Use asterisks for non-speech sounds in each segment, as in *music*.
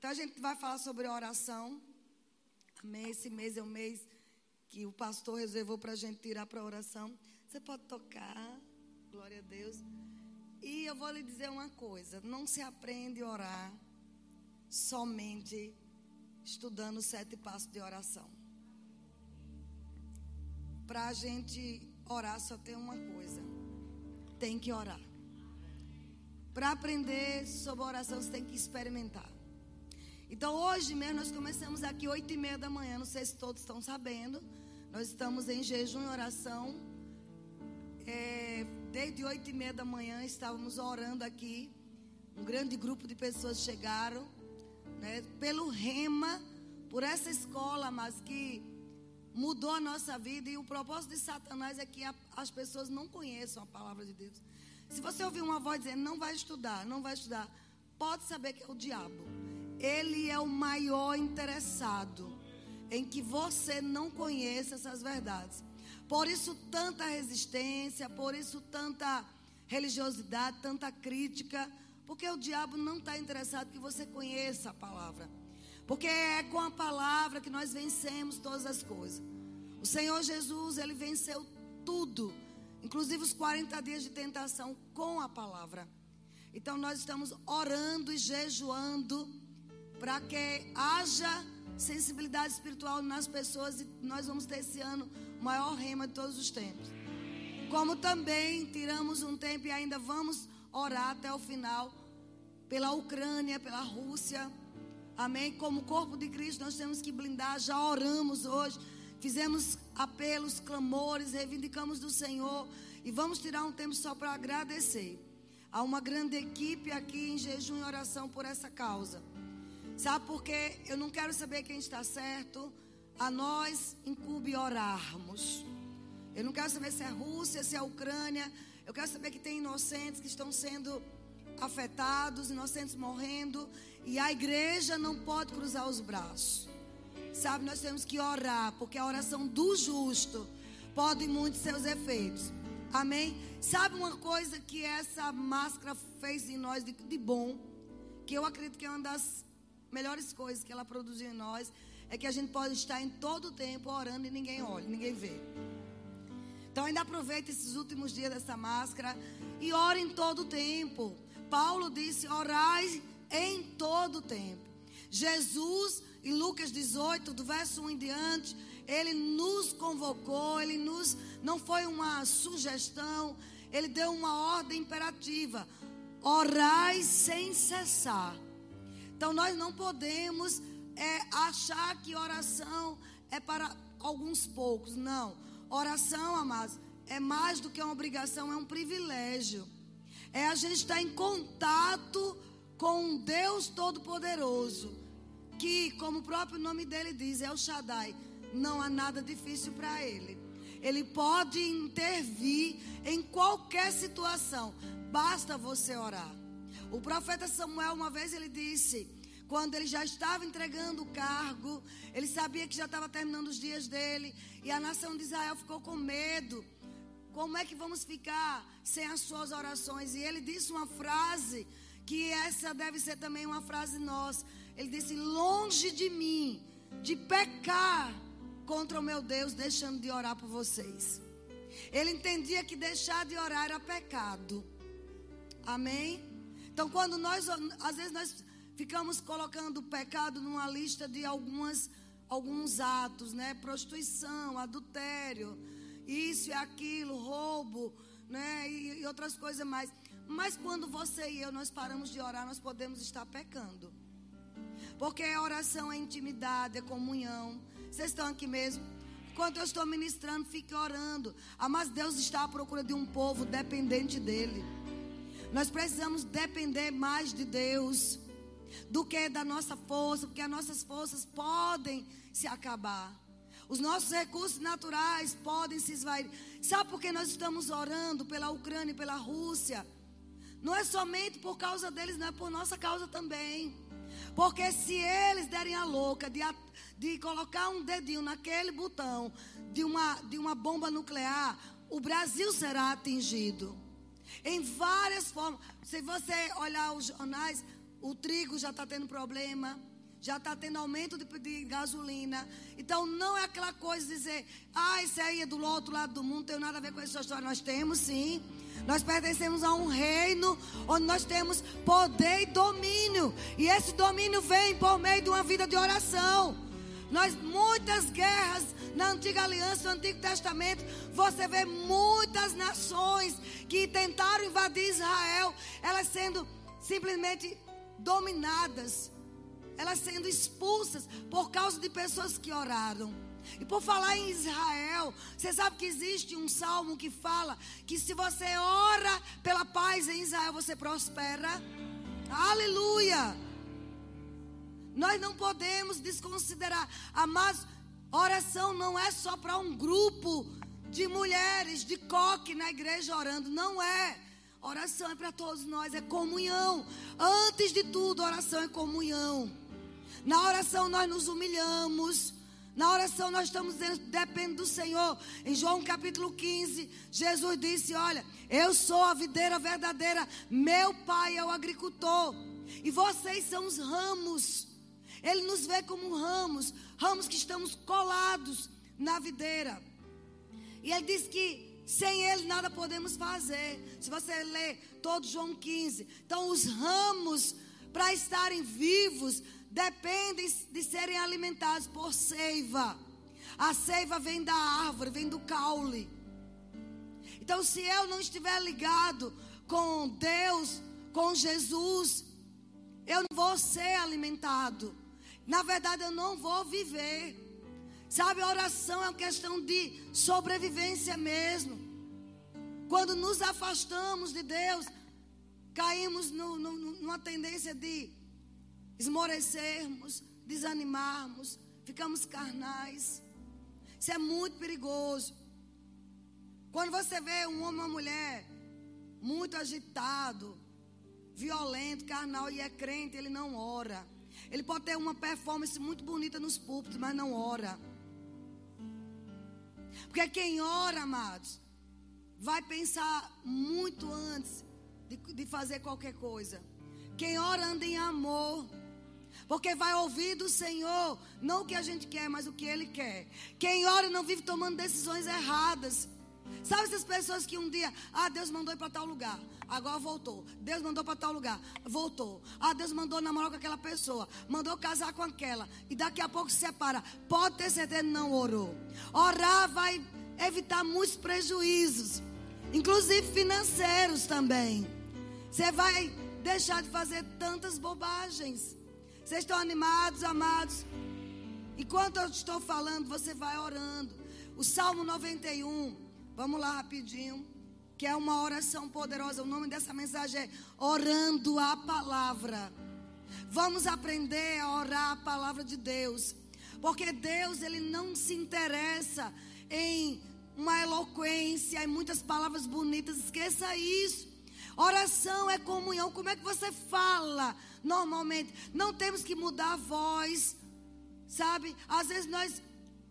Então a gente vai falar sobre oração. Amém. Esse mês é o mês que o pastor reservou para a gente tirar para oração. Você pode tocar, glória a Deus. E eu vou lhe dizer uma coisa: não se aprende a orar somente estudando os sete passos de oração. Para a gente orar, só tem uma coisa: tem que orar. Para aprender sobre oração, você tem que experimentar. Então, hoje mesmo, nós começamos aqui oito e meia da manhã. Não sei se todos estão sabendo. Nós estamos em jejum e oração. É, desde oito e meia da manhã, estávamos orando aqui. Um grande grupo de pessoas chegaram. Né, pelo rema, por essa escola, mas que mudou a nossa vida. E o propósito de Satanás é que a, as pessoas não conheçam a palavra de Deus. Se você ouvir uma voz dizendo, não vai estudar, não vai estudar, pode saber que é o diabo. Ele é o maior interessado em que você não conheça essas verdades. Por isso, tanta resistência, por isso, tanta religiosidade, tanta crítica, porque o diabo não está interessado que você conheça a palavra. Porque é com a palavra que nós vencemos todas as coisas. O Senhor Jesus, ele venceu tudo, inclusive os 40 dias de tentação com a palavra. Então nós estamos orando e jejuando para que haja sensibilidade espiritual nas pessoas e nós vamos ter esse ano o maior rema de todos os tempos. Como também tiramos um tempo e ainda vamos orar até o final pela Ucrânia, pela Rússia. Amém? Como corpo de Cristo, nós temos que blindar. Já oramos hoje, fizemos apelos, clamores, reivindicamos do Senhor e vamos tirar um tempo só para agradecer. Há uma grande equipe aqui em jejum e oração por essa causa. Sabe por quê? Eu não quero saber quem está certo. A nós incube orarmos. Eu não quero saber se é Rússia, se é Ucrânia. Eu quero saber que tem inocentes que estão sendo afetados, inocentes morrendo. E a igreja não pode cruzar os braços. Sabe, nós temos que orar, porque a oração do justo pode muito seus efeitos. Amém? Sabe uma coisa que essa máscara fez em nós de, de bom? Que eu acredito que é uma das melhores coisas que ela produziu em nós é que a gente pode estar em todo o tempo orando e ninguém olha, ninguém vê. Então ainda aproveita esses últimos dias dessa máscara e ora em todo o tempo. Paulo disse: orai em todo o tempo. Jesus, em Lucas 18, do verso 1 em diante, ele nos convocou, ele nos não foi uma sugestão, ele deu uma ordem imperativa: orai sem cessar. Então nós não podemos é, achar que oração é para alguns poucos. Não. Oração, amados, é mais do que uma obrigação, é um privilégio. É a gente estar em contato com um Deus Todo-Poderoso. Que, como o próprio nome dele diz, é o Shaddai. Não há nada difícil para ele. Ele pode intervir em qualquer situação. Basta você orar. O profeta Samuel, uma vez, ele disse: quando ele já estava entregando o cargo, ele sabia que já estava terminando os dias dele, e a nação de Israel ficou com medo. Como é que vamos ficar sem as suas orações? E ele disse uma frase, que essa deve ser também uma frase nossa. Ele disse: Longe de mim, de pecar contra o meu Deus, deixando de orar por vocês. Ele entendia que deixar de orar era pecado. Amém? Então, quando nós, às vezes, nós ficamos colocando o pecado numa lista de algumas, alguns atos, né? Prostituição, adultério, isso e aquilo, roubo, né? E, e outras coisas mais. Mas quando você e eu nós paramos de orar, nós podemos estar pecando. Porque a oração é intimidade, é comunhão. Vocês estão aqui mesmo? Enquanto eu estou ministrando, fique orando. Ah, mas Deus está à procura de um povo dependente dele. Nós precisamos depender mais de Deus do que da nossa força, porque as nossas forças podem se acabar. Os nossos recursos naturais podem se esvair. Sabe por que nós estamos orando pela Ucrânia e pela Rússia? Não é somente por causa deles, não é por nossa causa também. Porque se eles derem a louca de, de colocar um dedinho naquele botão de uma, de uma bomba nuclear, o Brasil será atingido. Em várias formas. Se você olhar os jornais, o trigo já está tendo problema, já está tendo aumento de, de, gasolina. Então não é aquela coisa de dizer, ah, esse aí é do outro lado do mundo, não tem nada a ver com essa história. Nós temos sim. Nós pertencemos a um reino onde nós temos poder e domínio. E esse domínio vem por meio de uma vida de oração. Nós muitas guerras na antiga aliança, no Antigo Testamento, você vê muitas nações que tentaram invadir Israel, elas sendo simplesmente dominadas, elas sendo expulsas por causa de pessoas que oraram. E por falar em Israel, você sabe que existe um salmo que fala que se você ora pela paz em Israel, você prospera. Aleluia! Nós não podemos desconsiderar, amados, oração não é só para um grupo de mulheres de coque na igreja orando, não é. Oração é para todos nós, é comunhão. Antes de tudo, oração é comunhão. Na oração nós nos humilhamos. Na oração nós estamos dizendo, depende do Senhor. Em João capítulo 15, Jesus disse: Olha, eu sou a videira verdadeira, meu pai é o agricultor, e vocês são os ramos. Ele nos vê como ramos, ramos que estamos colados na videira. E ele diz que sem ele nada podemos fazer. Se você ler todo João 15, então os ramos para estarem vivos dependem de serem alimentados por seiva. A seiva vem da árvore, vem do caule. Então, se eu não estiver ligado com Deus, com Jesus, eu não vou ser alimentado. Na verdade, eu não vou viver. Sabe, a oração é uma questão de sobrevivência mesmo. Quando nos afastamos de Deus, caímos no, no, numa tendência de esmorecermos, desanimarmos, ficamos carnais. Isso é muito perigoso. Quando você vê um homem ou uma mulher muito agitado, violento, carnal e é crente, ele não ora. Ele pode ter uma performance muito bonita nos púlpitos, mas não ora. Porque quem ora, amados, vai pensar muito antes de, de fazer qualquer coisa. Quem ora anda em amor. Porque vai ouvir do Senhor, não o que a gente quer, mas o que Ele quer. Quem ora não vive tomando decisões erradas. Sabe essas pessoas que um dia, ah, Deus mandou ir para tal lugar, agora voltou. Deus mandou para tal lugar, voltou. Ah, Deus mandou namorar com aquela pessoa, mandou casar com aquela, e daqui a pouco se separa. Pode ter certeza, não orou. Orar vai evitar muitos prejuízos, inclusive financeiros também. Você vai deixar de fazer tantas bobagens. Vocês estão animados, amados? Enquanto eu estou falando, você vai orando. O Salmo 91. Vamos lá rapidinho. Que é uma oração poderosa. O nome dessa mensagem é Orando a Palavra. Vamos aprender a orar a palavra de Deus. Porque Deus, Ele não se interessa em uma eloquência, em muitas palavras bonitas. Esqueça isso. Oração é comunhão. Como é que você fala normalmente? Não temos que mudar a voz. Sabe? Às vezes nós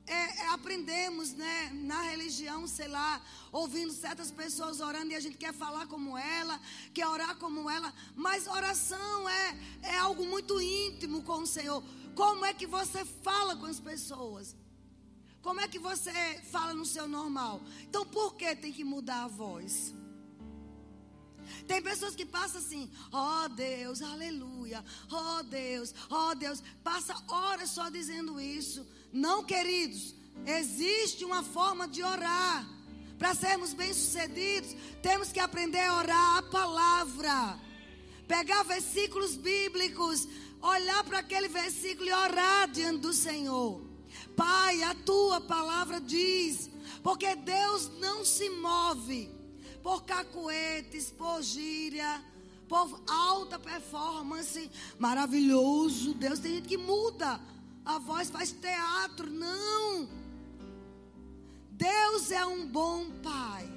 é, é, aprendemos, né, na religião, sei lá, ouvindo certas pessoas orando e a gente quer falar como ela, quer orar como ela, mas oração é, é algo muito íntimo com o Senhor. Como é que você fala com as pessoas? Como é que você fala no seu normal? Então, por que tem que mudar a voz? Tem pessoas que passam assim, ó oh Deus, aleluia, ó oh Deus, ó oh Deus, passa horas só dizendo isso. Não, queridos, existe uma forma de orar. Para sermos bem-sucedidos, temos que aprender a orar a palavra. Pegar versículos bíblicos, olhar para aquele versículo e orar diante do Senhor. Pai, a tua palavra diz, porque Deus não se move por cacuetes, por gíria, por alta performance. Maravilhoso. Deus tem gente que muda a voz faz teatro. Não. Deus é um bom pai.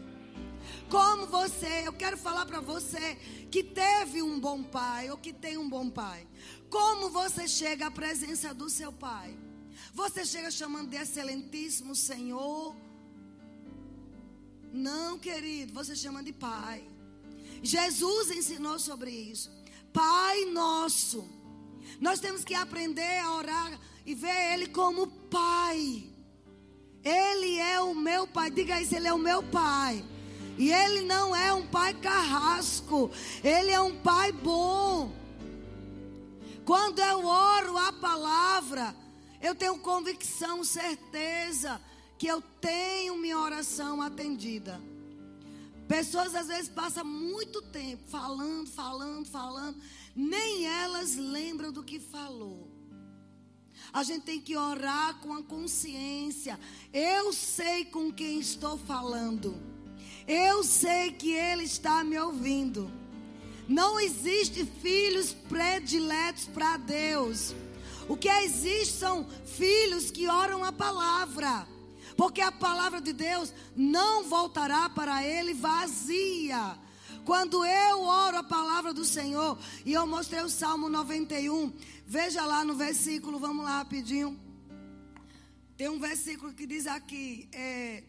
Como você, eu quero falar para você que teve um bom pai ou que tem um bom pai. Como você chega à presença do seu pai? Você chega chamando de excelentíssimo Senhor? Não, querido, você chama de pai. Jesus ensinou sobre isso. Pai Nosso. Nós temos que aprender a orar e ver Ele como Pai. Ele é o meu Pai. Diga isso, Ele é o meu Pai. E Ele não é um Pai carrasco. Ele é um Pai bom. Quando eu oro a palavra, eu tenho convicção, certeza que eu tenho minha oração atendida. Pessoas às vezes passam muito tempo falando, falando, falando, nem elas lembram do que falou. A gente tem que orar com a consciência. Eu sei com quem estou falando. Eu sei que ele está me ouvindo. Não existe filhos prediletos para Deus. O que existe são filhos que oram a palavra. Porque a palavra de Deus não voltará para ele vazia. Quando eu oro a palavra do Senhor, e eu mostrei o Salmo 91, veja lá no versículo, vamos lá rapidinho. Tem um versículo que diz aqui, é,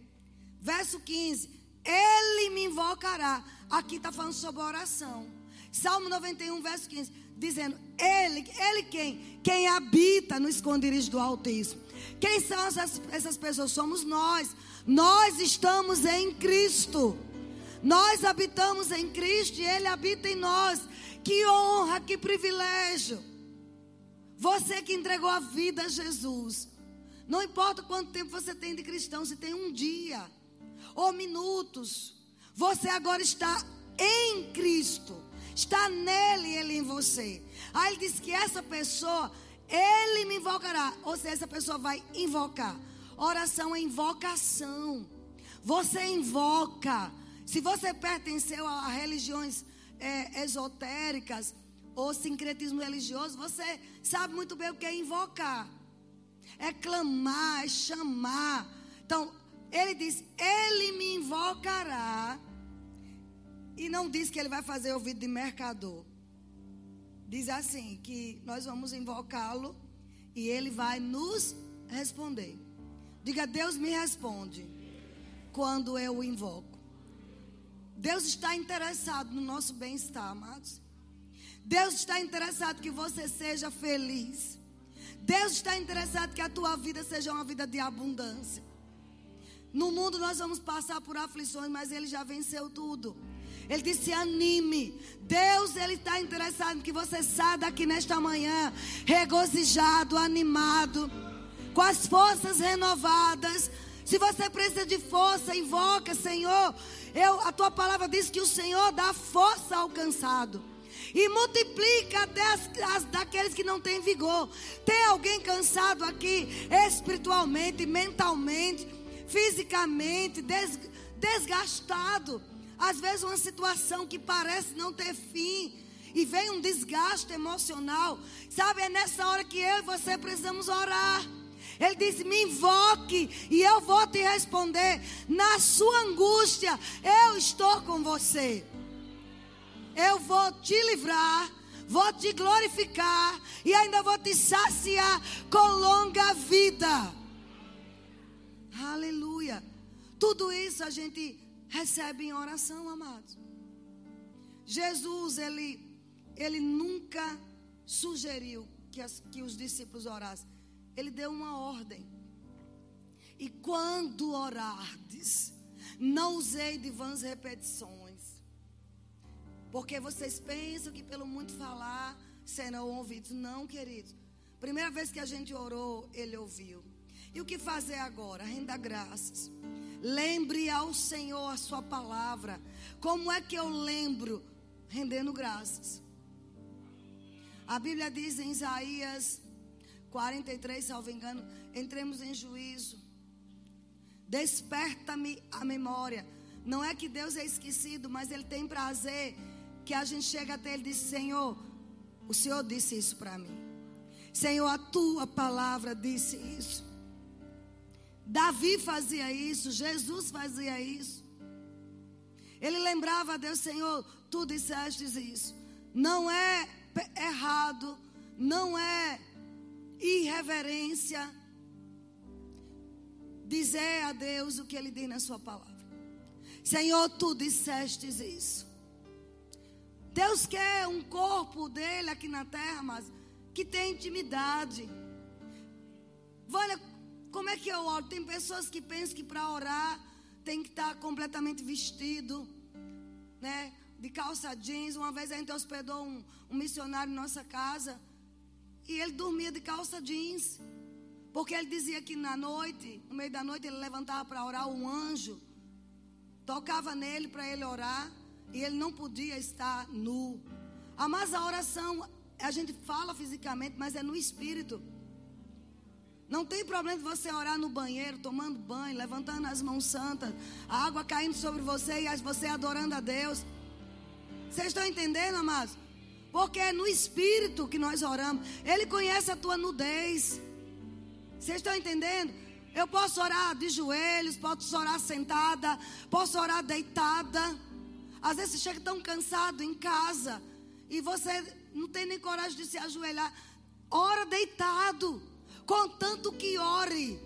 verso 15: Ele me invocará. Aqui está falando sobre oração. Salmo 91, verso 15, dizendo: Ele, Ele quem? Quem habita no esconderijo do Altíssimo. Quem são essas, essas pessoas? Somos nós. Nós estamos em Cristo. Nós habitamos em Cristo e Ele habita em nós. Que honra, que privilégio. Você que entregou a vida a Jesus. Não importa quanto tempo você tem de cristão, se tem um dia ou minutos. Você agora está em Cristo. Está nele, ele em você. Aí ele diz que essa pessoa ele me invocará. Ou seja, essa pessoa vai invocar. Oração é invocação. Você invoca. Se você pertenceu a religiões é, esotéricas ou sincretismo religioso, você sabe muito bem o que é invocar. É clamar, é chamar. Então, ele diz: Ele me invocará. E não diz que ele vai fazer ouvido de mercador diz assim: que nós vamos invocá-lo e ele vai nos responder. Diga, Deus me responde quando eu o invoco. Deus está interessado no nosso bem-estar, amados. Deus está interessado que você seja feliz. Deus está interessado que a tua vida seja uma vida de abundância. No mundo nós vamos passar por aflições, mas Ele já venceu tudo. Ele disse: anime. Deus, Ele está interessado que você saia daqui nesta manhã, regozijado, animado, com as forças renovadas. Se você precisa de força, invoca, Senhor. Eu, a tua palavra diz que o Senhor dá força ao cansado. E multiplica até as, daqueles que não têm vigor. Tem alguém cansado aqui, espiritualmente, mentalmente, fisicamente, des, desgastado. Às vezes uma situação que parece não ter fim e vem um desgaste emocional. Sabe, é nessa hora que eu e você precisamos orar. Ele disse: Me invoque e eu vou te responder. Na sua angústia, eu estou com você. Eu vou te livrar, vou te glorificar e ainda vou te saciar com longa vida. Aleluia. Tudo isso a gente recebe em oração, amados. Jesus, ele, ele nunca sugeriu que, as, que os discípulos orassem. Ele deu uma ordem. E quando orardes, não usei de vãs repetições. Porque vocês pensam que pelo muito falar serão ouvidos. Não, queridos. Primeira vez que a gente orou, ele ouviu. E o que fazer agora? Renda graças. Lembre ao Senhor a sua palavra. Como é que eu lembro? Rendendo graças. A Bíblia diz em Isaías 43, salvo engano, entremos em juízo. Desperta-me a memória. Não é que Deus é esquecido, mas Ele tem prazer que a gente chega até Ele e diz: Senhor, o Senhor disse isso para mim. Senhor, a tua palavra disse isso. Davi fazia isso, Jesus fazia isso. Ele lembrava a Deus, Senhor, tu disseste isso. Não é errado, não é irreverência dizer a Deus o que ele diz na sua palavra. Senhor, tu disseste isso. Deus quer um corpo dele aqui na terra, mas que tem intimidade. Olha, como é que eu oro? Tem pessoas que pensam que para orar tem que estar completamente vestido, né? De calça jeans. Uma vez a gente hospedou um, um missionário em nossa casa e ele dormia de calça jeans. Porque ele dizia que na noite, no meio da noite, ele levantava para orar, um anjo tocava nele para ele orar e ele não podia estar nu. Ah, mas a oração, a gente fala fisicamente, mas é no espírito. Não tem problema de você orar no banheiro, tomando banho, levantando as mãos santas, a água caindo sobre você e você adorando a Deus. Vocês estão entendendo, amados? Porque é no espírito que nós oramos. Ele conhece a tua nudez. Vocês estão entendendo? Eu posso orar de joelhos, posso orar sentada, posso orar deitada. Às vezes você chega tão cansado em casa e você não tem nem coragem de se ajoelhar. Ora deitado, contanto que ore.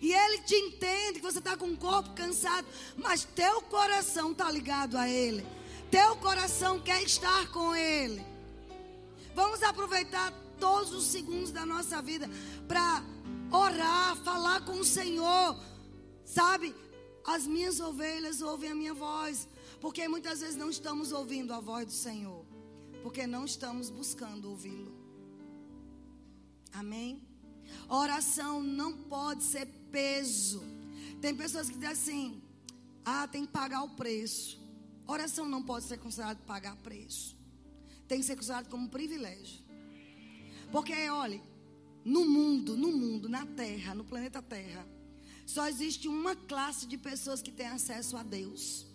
E ele te entende que você está com o corpo cansado, mas teu coração está ligado a ele. Teu coração quer estar com ele. Vamos aproveitar todos os segundos da nossa vida para orar, falar com o Senhor. Sabe? As minhas ovelhas ouvem a minha voz. Porque muitas vezes não estamos ouvindo a voz do Senhor. Porque não estamos buscando ouvi-lo. Amém? Oração não pode ser peso. Tem pessoas que dizem assim: ah, tem que pagar o preço. Oração não pode ser considerado pagar preço. Tem que ser considerado como um privilégio. Porque, olha, no mundo, no mundo, na Terra, no planeta Terra, só existe uma classe de pessoas que tem acesso a Deus.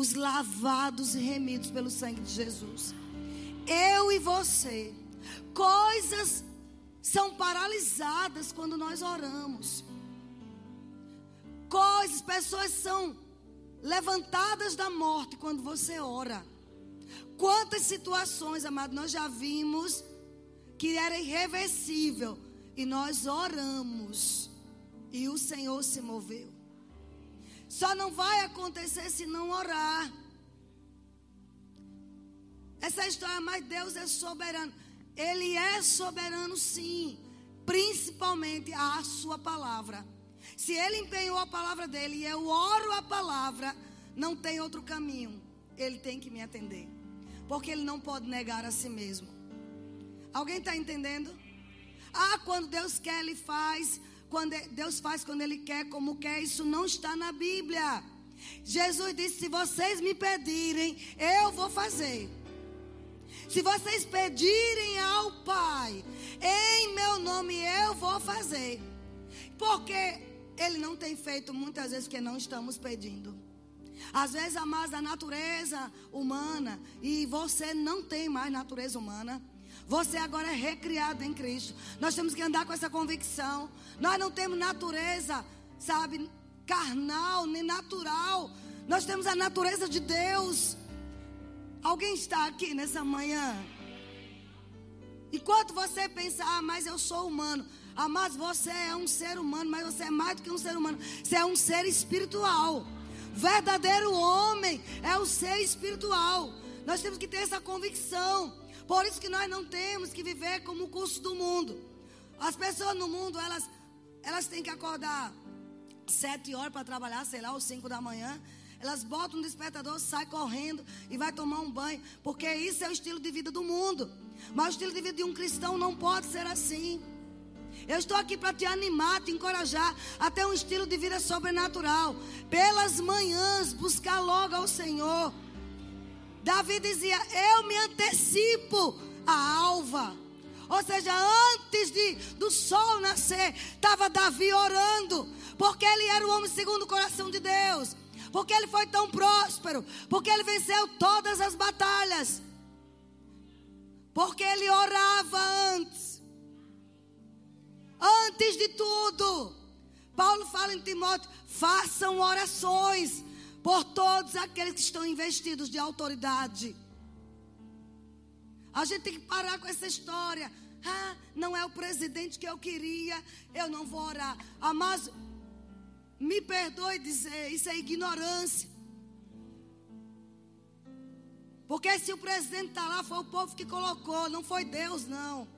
Os lavados e remidos pelo sangue de Jesus. Eu e você. Coisas são paralisadas quando nós oramos. Coisas, pessoas são levantadas da morte quando você ora. Quantas situações, amado, nós já vimos que era irreversível. E nós oramos. E o Senhor se moveu. Só não vai acontecer se não orar. Essa história, mas Deus é soberano. Ele é soberano, sim. Principalmente a sua palavra. Se ele empenhou a palavra dele e eu oro a palavra, não tem outro caminho. Ele tem que me atender. Porque ele não pode negar a si mesmo. Alguém está entendendo? Ah, quando Deus quer, Ele faz. Quando Deus faz quando Ele quer, como quer. Isso não está na Bíblia. Jesus disse: Se vocês me pedirem, eu vou fazer. Se vocês pedirem ao Pai, em meu nome eu vou fazer. Porque Ele não tem feito muitas vezes que não estamos pedindo. Às vezes a mais da natureza humana e você não tem mais natureza humana. Você agora é recriado em Cristo. Nós temos que andar com essa convicção. Nós não temos natureza, sabe, carnal nem natural. Nós temos a natureza de Deus. Alguém está aqui nessa manhã? Enquanto você pensa, ah, mas eu sou humano. Ah, mas você é um ser humano, mas você é mais do que um ser humano. Você é um ser espiritual. Verdadeiro homem é o ser espiritual. Nós temos que ter essa convicção. Por isso que nós não temos que viver como o curso do mundo. As pessoas no mundo, elas, elas têm que acordar sete horas para trabalhar, sei lá, ou cinco da manhã. Elas botam um despertador, sai correndo e vai tomar um banho, porque isso é o estilo de vida do mundo. Mas o estilo de vida de um cristão não pode ser assim. Eu estou aqui para te animar, te encorajar a ter um estilo de vida sobrenatural. Pelas manhãs, buscar logo ao Senhor. Davi dizia: Eu me antecipo a alva. Ou seja, antes de, do sol nascer, estava Davi orando, porque ele era o homem segundo o coração de Deus, porque ele foi tão próspero, porque ele venceu todas as batalhas, porque ele orava antes, antes de tudo. Paulo fala em Timóteo: façam orações por todos aqueles que estão investidos de autoridade. A gente tem que parar com essa história. Ah, não é o presidente que eu queria, eu não vou orar. Ah, mas me perdoe dizer, isso é ignorância. Porque se o presidente está lá, foi o povo que colocou, não foi Deus, não.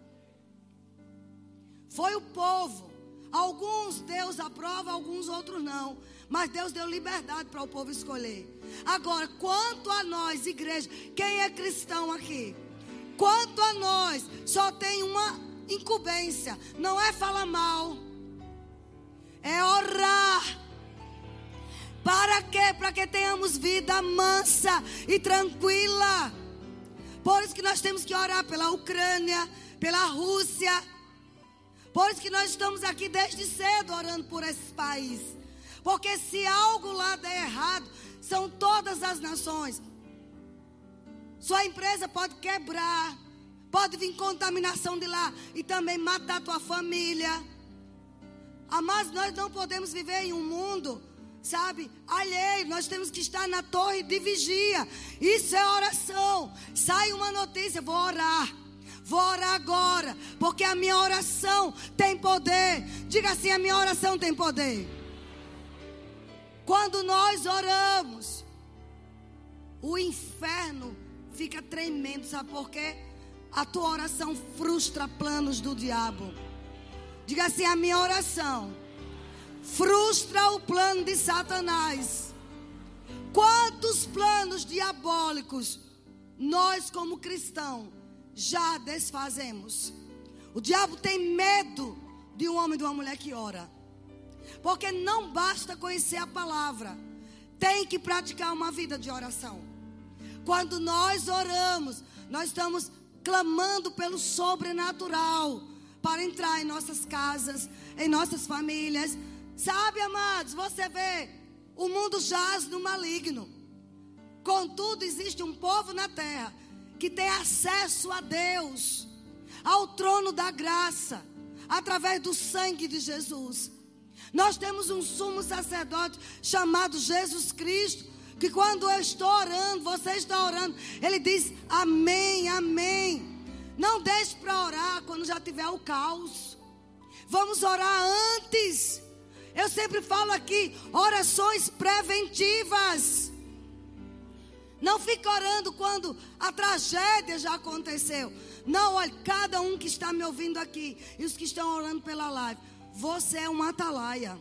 Foi o povo. Alguns Deus aprova, alguns outros não. Mas Deus deu liberdade para o povo escolher. Agora, quanto a nós, igreja, quem é cristão aqui? Quanto a nós, só tem uma incumbência: não é falar mal, é orar. Para quê? Para que tenhamos vida mansa e tranquila. Por isso que nós temos que orar pela Ucrânia, pela Rússia. Por isso que nós estamos aqui desde cedo orando por esses países. Porque se algo lá der errado, são todas as nações. Sua empresa pode quebrar, pode vir contaminação de lá e também matar tua família. Mas nós não podemos viver em um mundo sabe, alheio. Nós temos que estar na torre de vigia. Isso é oração. Sai uma notícia, vou orar. Vou agora, porque a minha oração tem poder. Diga assim: a minha oração tem poder. Quando nós oramos, o inferno fica tremendo, sabe por quê? A tua oração frustra planos do diabo. Diga assim: a minha oração frustra o plano de Satanás. Quantos planos diabólicos nós, como cristãos, já desfazemos? O diabo tem medo de um homem e de uma mulher que ora. Porque não basta conhecer a palavra, tem que praticar uma vida de oração. Quando nós oramos, nós estamos clamando pelo sobrenatural para entrar em nossas casas, em nossas famílias, Sabe, amados, você vê, o mundo jaz no maligno. Contudo, existe um povo na terra que tem acesso a Deus, ao trono da graça, através do sangue de Jesus. Nós temos um sumo sacerdote chamado Jesus Cristo, que quando eu estou orando, você está orando, ele diz amém, amém. Não deixe para orar quando já tiver o caos. Vamos orar antes eu sempre falo aqui, orações preventivas. Não fique orando quando a tragédia já aconteceu. Não, olha, cada um que está me ouvindo aqui e os que estão orando pela live, você é uma atalaia.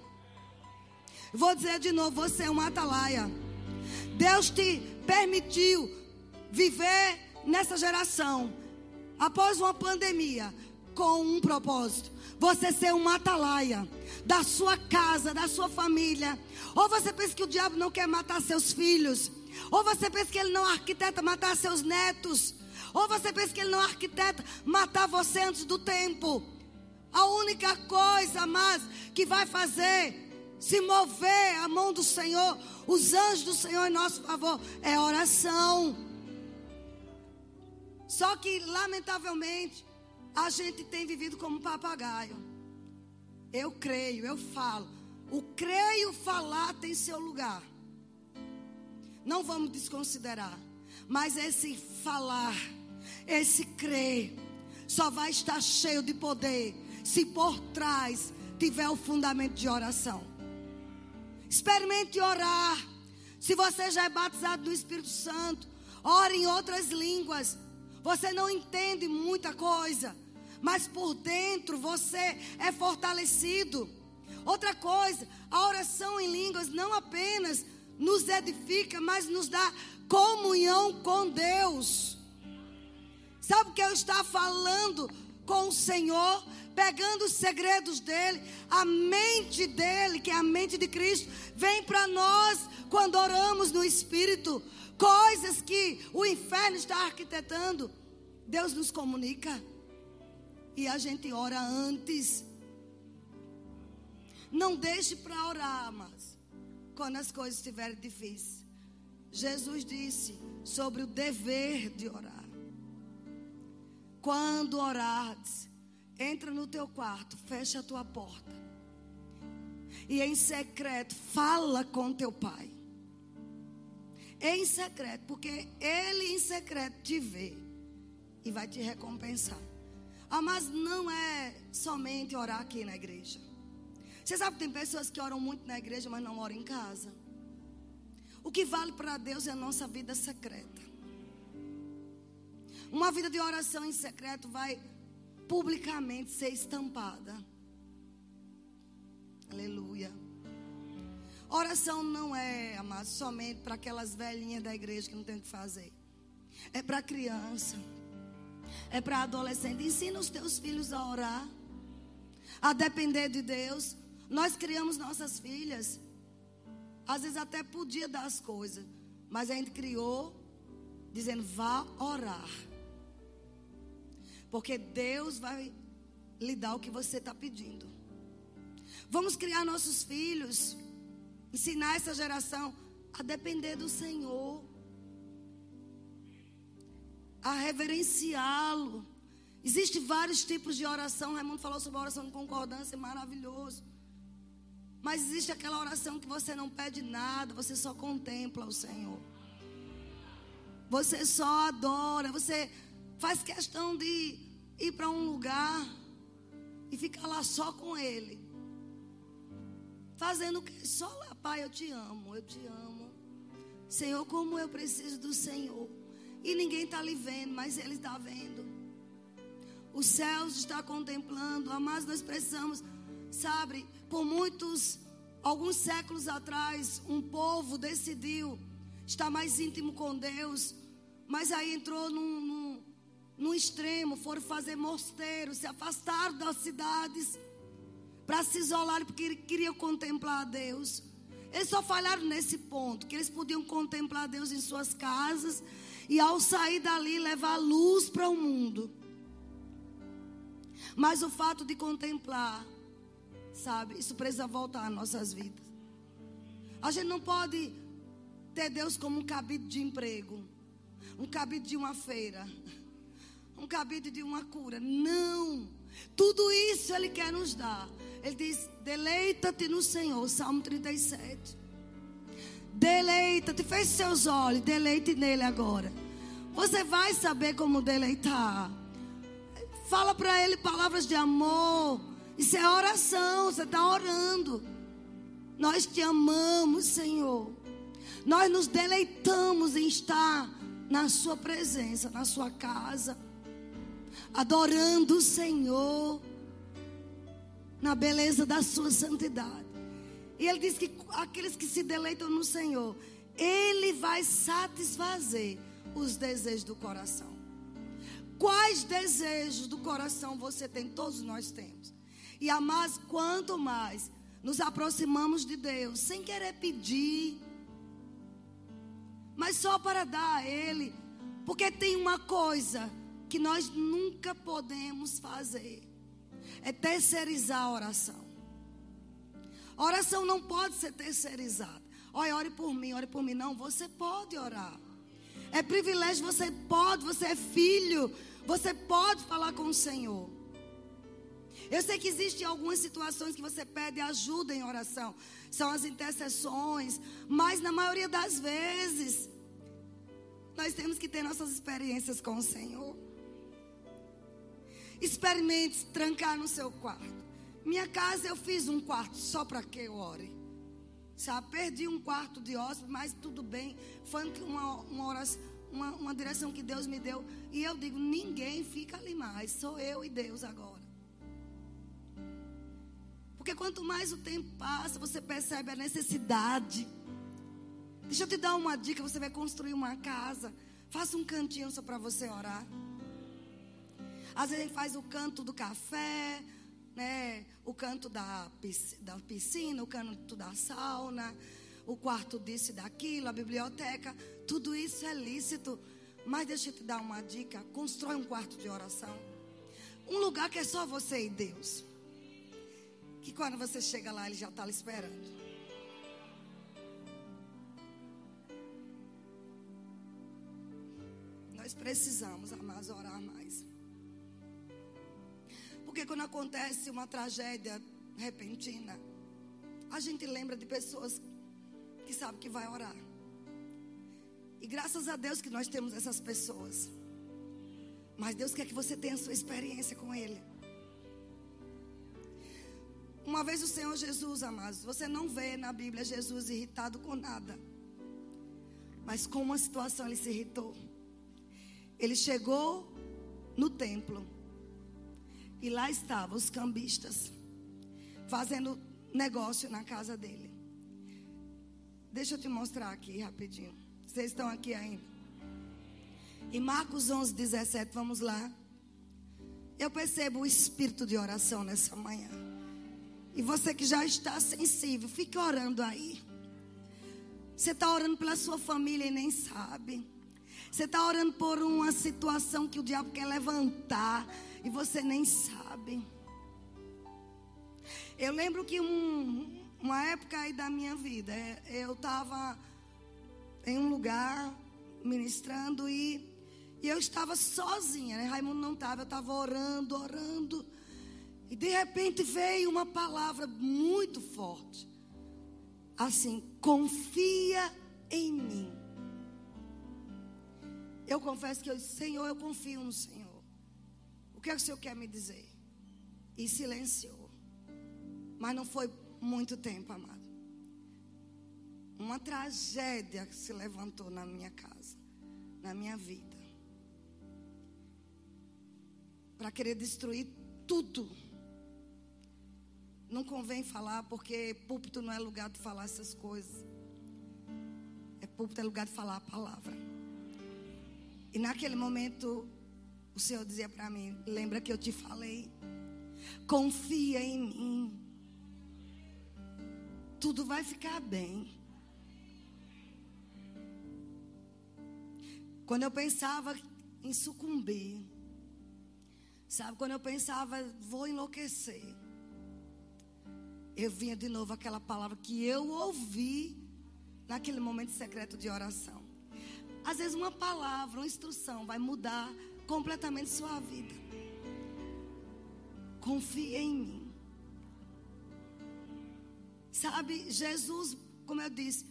Vou dizer de novo, você é uma atalaia. Deus te permitiu viver nessa geração após uma pandemia com um propósito. Você ser uma atalaia da sua casa, da sua família. Ou você pensa que o diabo não quer matar seus filhos. Ou você pensa que ele não arquiteta matar seus netos. Ou você pensa que ele não arquiteta matar você antes do tempo. A única coisa, mas, que vai fazer se mover a mão do Senhor, os anjos do Senhor em nosso favor, é oração. Só que, lamentavelmente, a gente tem vivido como papagaio. Eu creio, eu falo. O creio falar tem seu lugar. Não vamos desconsiderar. Mas esse falar, esse crer, só vai estar cheio de poder se por trás tiver o fundamento de oração. Experimente orar. Se você já é batizado no Espírito Santo, ore em outras línguas. Você não entende muita coisa mas por dentro você é fortalecido. Outra coisa, a oração em línguas não apenas nos edifica, mas nos dá comunhão com Deus. Sabe o que eu estava falando com o Senhor? Pegando os segredos dele, a mente dele, que é a mente de Cristo, vem para nós quando oramos no Espírito. Coisas que o inferno está arquitetando, Deus nos comunica e a gente ora antes. Não deixe para orar, mas quando as coisas estiverem difíceis. Jesus disse sobre o dever de orar. Quando orares, entra no teu quarto, fecha a tua porta. E em secreto, fala com teu pai. Em secreto, porque ele em secreto te vê e vai te recompensar. Ah, mas não é somente orar aqui na igreja. Você sabe que tem pessoas que oram muito na igreja, mas não oram em casa. O que vale para Deus é a nossa vida secreta. Uma vida de oração em secreto vai publicamente ser estampada. Aleluia. Oração não é, amado, somente para aquelas velhinhas da igreja que não tem o que fazer. É para criança. É para adolescente. Ensina os teus filhos a orar. A depender de Deus. Nós criamos nossas filhas. Às vezes até podia dar as coisas. Mas a gente criou dizendo: vá orar. Porque Deus vai lhe dar o que você está pedindo. Vamos criar nossos filhos, ensinar essa geração a depender do Senhor, a reverenciá-lo. Existem vários tipos de oração. Raimundo falou sobre a oração de concordância, maravilhoso. Mas existe aquela oração que você não pede nada, você só contempla o Senhor. Você só adora, você faz questão de ir para um lugar e ficar lá só com Ele. Fazendo o que? Só lá, Pai, eu te amo, eu te amo. Senhor, como eu preciso do Senhor. E ninguém está lhe vendo, mas Ele está vendo. Os céus está contemplando. Mas nós precisamos, sabe, por muitos, alguns séculos atrás, um povo decidiu estar mais íntimo com Deus. Mas aí entrou num, num, num extremo, foram fazer mosteiros, se afastaram das cidades para se isolar porque queriam contemplar a Deus. Eles só falharam nesse ponto, que eles podiam contemplar a Deus em suas casas e ao sair dali levar luz para o mundo. Mas o fato de contemplar, sabe, isso precisa voltar às nossas vidas. A gente não pode ter Deus como um cabide de emprego um cabide de uma feira, um cabide de uma cura. Não. Tudo isso Ele quer nos dar. Ele diz: deleita-te no Senhor. Salmo 37. Deleita-te, feche seus olhos, deleite nele agora. Você vai saber como deleitar. Fala para ele palavras de amor. Isso é oração, você está orando. Nós te amamos, Senhor. Nós nos deleitamos em estar na sua presença, na sua casa, adorando o Senhor, na beleza da sua santidade. E ele diz que aqueles que se deleitam no Senhor, ele vai satisfazer os desejos do coração. Quais desejos do coração você tem? Todos nós temos. E a mais, quanto mais nos aproximamos de Deus, sem querer pedir, mas só para dar a Ele. Porque tem uma coisa que nós nunca podemos fazer: é terceirizar a oração. A oração não pode ser terceirizada. Olha, ore por mim, ore por mim. Não, você pode orar. É privilégio, você pode, você é filho, você pode falar com o Senhor. Eu sei que existem algumas situações que você pede ajuda em oração. São as intercessões. Mas na maioria das vezes, nós temos que ter nossas experiências com o Senhor. Experimente trancar no seu quarto. Minha casa eu fiz um quarto só para que eu ore. Sabe, perdi um quarto de hóspede, mas tudo bem. Foi uma, uma, oração, uma, uma direção que Deus me deu. E eu digo: ninguém fica ali mais, sou eu e Deus agora. Porque quanto mais o tempo passa, você percebe a necessidade. Deixa eu te dar uma dica: você vai construir uma casa. Faça um cantinho só para você orar. Às vezes a gente faz o canto do café, né? o canto da, piscina, o canto da sauna, o quarto disso e daquilo, a biblioteca. Tudo isso é lícito. Mas deixa eu te dar uma dica: constrói um quarto de oração. Um lugar que é só você e Deus que quando você chega lá, ele já está esperando. Nós precisamos, amados, orar mais. Porque quando acontece uma tragédia repentina, a gente lembra de pessoas que sabem que vai orar. E graças a Deus que nós temos essas pessoas. Mas Deus quer que você tenha a sua experiência com Ele. Uma vez o Senhor Jesus, amados, você não vê na Bíblia Jesus irritado com nada. Mas com uma situação ele se irritou. Ele chegou no templo e lá estavam os cambistas fazendo negócio na casa dele. Deixa eu te mostrar aqui rapidinho. Vocês estão aqui ainda? Em Marcos 11, 17, vamos lá. Eu percebo o espírito de oração nessa manhã. E você que já está sensível, fique orando aí. Você está orando pela sua família e nem sabe. Você está orando por uma situação que o diabo quer levantar e você nem sabe. Eu lembro que um, uma época aí da minha vida, é, eu estava em um lugar ministrando e, e eu estava sozinha, né? Raimundo não estava, eu estava orando, orando. E de repente veio uma palavra muito forte. Assim, confia em mim. Eu confesso que eu disse, Senhor, eu confio no Senhor. O que é que o Senhor quer me dizer? E silenciou. Mas não foi muito tempo, amado. Uma tragédia se levantou na minha casa, na minha vida. Para querer destruir tudo. Não convém falar, porque púlpito não é lugar de falar essas coisas. É púlpito é lugar de falar a palavra. E naquele momento, o Senhor dizia para mim: Lembra que eu te falei? Confia em mim. Tudo vai ficar bem. Quando eu pensava em sucumbir, sabe? Quando eu pensava, vou enlouquecer, eu vinha de novo aquela palavra que eu ouvi naquele momento secreto de oração. Às vezes uma palavra, uma instrução vai mudar completamente sua vida. Confie em mim. Sabe, Jesus, como eu disse,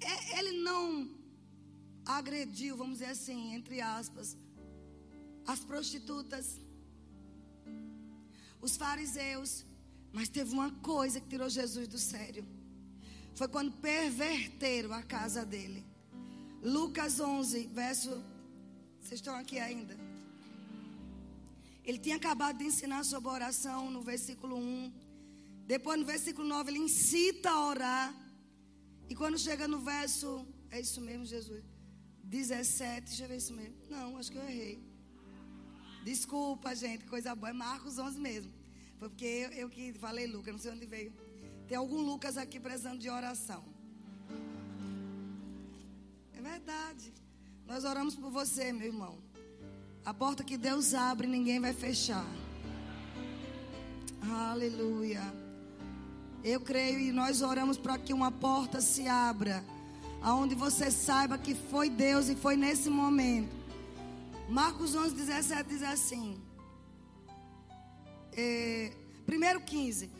é, ele não agrediu, vamos dizer assim, entre aspas, as prostitutas, os fariseus, mas teve uma coisa que tirou Jesus do sério. Foi quando perverteram a casa dele. Lucas 11, verso. Vocês estão aqui ainda? Ele tinha acabado de ensinar sobre oração no versículo 1. Depois, no versículo 9, ele incita a orar. E quando chega no verso. É isso mesmo, Jesus? 17. Deixa eu ver isso mesmo. Não, acho que eu errei. Desculpa, gente. Coisa boa. É Marcos 11 mesmo. Foi porque eu, eu que falei Lucas. Não sei onde veio. Tem algum Lucas aqui precisando de oração verdade. Nós oramos por você, meu irmão. A porta que Deus abre, ninguém vai fechar. Aleluia. Eu creio e nós oramos para que uma porta se abra. Aonde você saiba que foi Deus e foi nesse momento. Marcos 11, 17 diz assim. É, primeiro 15.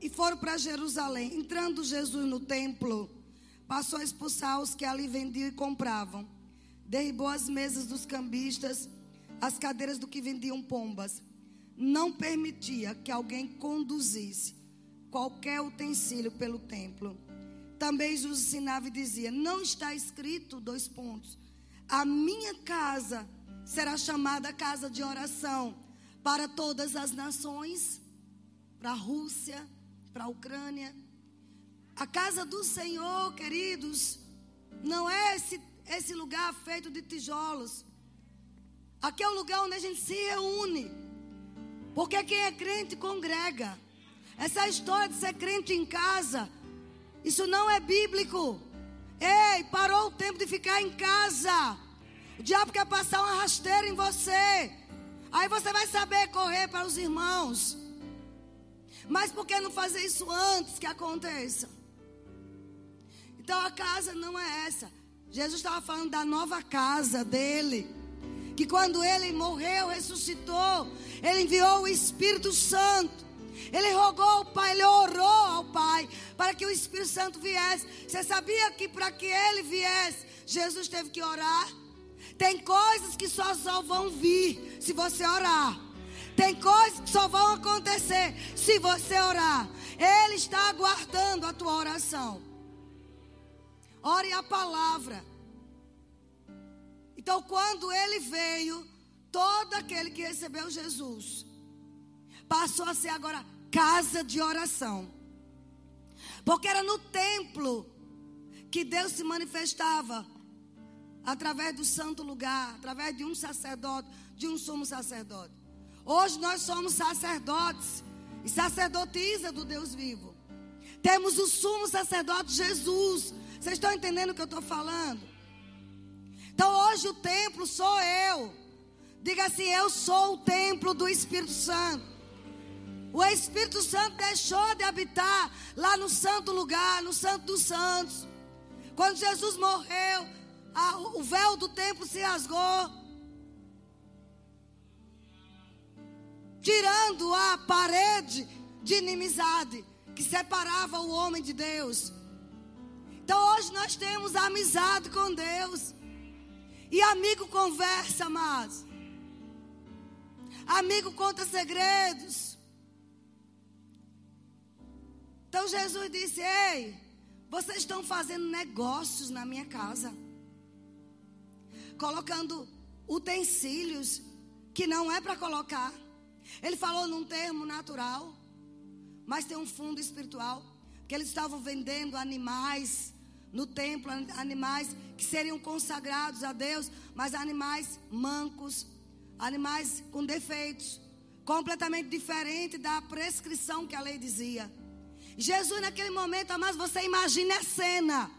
E foram para Jerusalém. Entrando Jesus no templo Passou a expulsar os que ali vendiam e compravam. Derribou as mesas dos cambistas, as cadeiras do que vendiam pombas. Não permitia que alguém conduzisse qualquer utensílio pelo templo. Também Jesus ensinava e dizia: Não está escrito, dois pontos. A minha casa será chamada casa de oração para todas as nações, para a Rússia, para a Ucrânia a casa do Senhor, queridos, não é esse, esse lugar feito de tijolos. Aqui é o lugar onde a gente se reúne. Porque quem é crente congrega. Essa história de ser crente em casa, isso não é bíblico. Ei, parou o tempo de ficar em casa. O diabo quer passar uma rasteira em você. Aí você vai saber correr para os irmãos. Mas por que não fazer isso antes que aconteça? Então a casa não é essa. Jesus estava falando da nova casa dele. Que quando ele morreu, ressuscitou, ele enviou o Espírito Santo. Ele rogou ao Pai, ele orou ao Pai para que o Espírito Santo viesse. Você sabia que para que ele viesse, Jesus teve que orar? Tem coisas que só, só vão vir se você orar. Tem coisas que só vão acontecer se você orar. Ele está aguardando a tua oração. Ore a palavra. Então, quando ele veio, todo aquele que recebeu Jesus passou a ser agora casa de oração. Porque era no templo que Deus se manifestava através do santo lugar, através de um sacerdote, de um sumo sacerdote. Hoje nós somos sacerdotes e sacerdotisa do Deus vivo. Temos o sumo sacerdote Jesus. Vocês estão entendendo o que eu estou falando? Então hoje o templo sou eu. Diga assim: Eu sou o templo do Espírito Santo. O Espírito Santo deixou de habitar lá no santo lugar, no santo dos santos. Quando Jesus morreu, a, o véu do templo se rasgou. Tirando a parede de inimizade que separava o homem de Deus. Então hoje nós temos amizade com Deus. E amigo conversa, mas Amigo conta segredos. Então Jesus disse: Ei, vocês estão fazendo negócios na minha casa colocando utensílios que não é para colocar. Ele falou num termo natural, mas tem um fundo espiritual, que eles estavam vendendo animais no templo, animais que seriam consagrados a Deus, mas animais mancos, animais com defeitos, completamente diferente da prescrição que a lei dizia. Jesus naquele momento, mas você imagine a cena.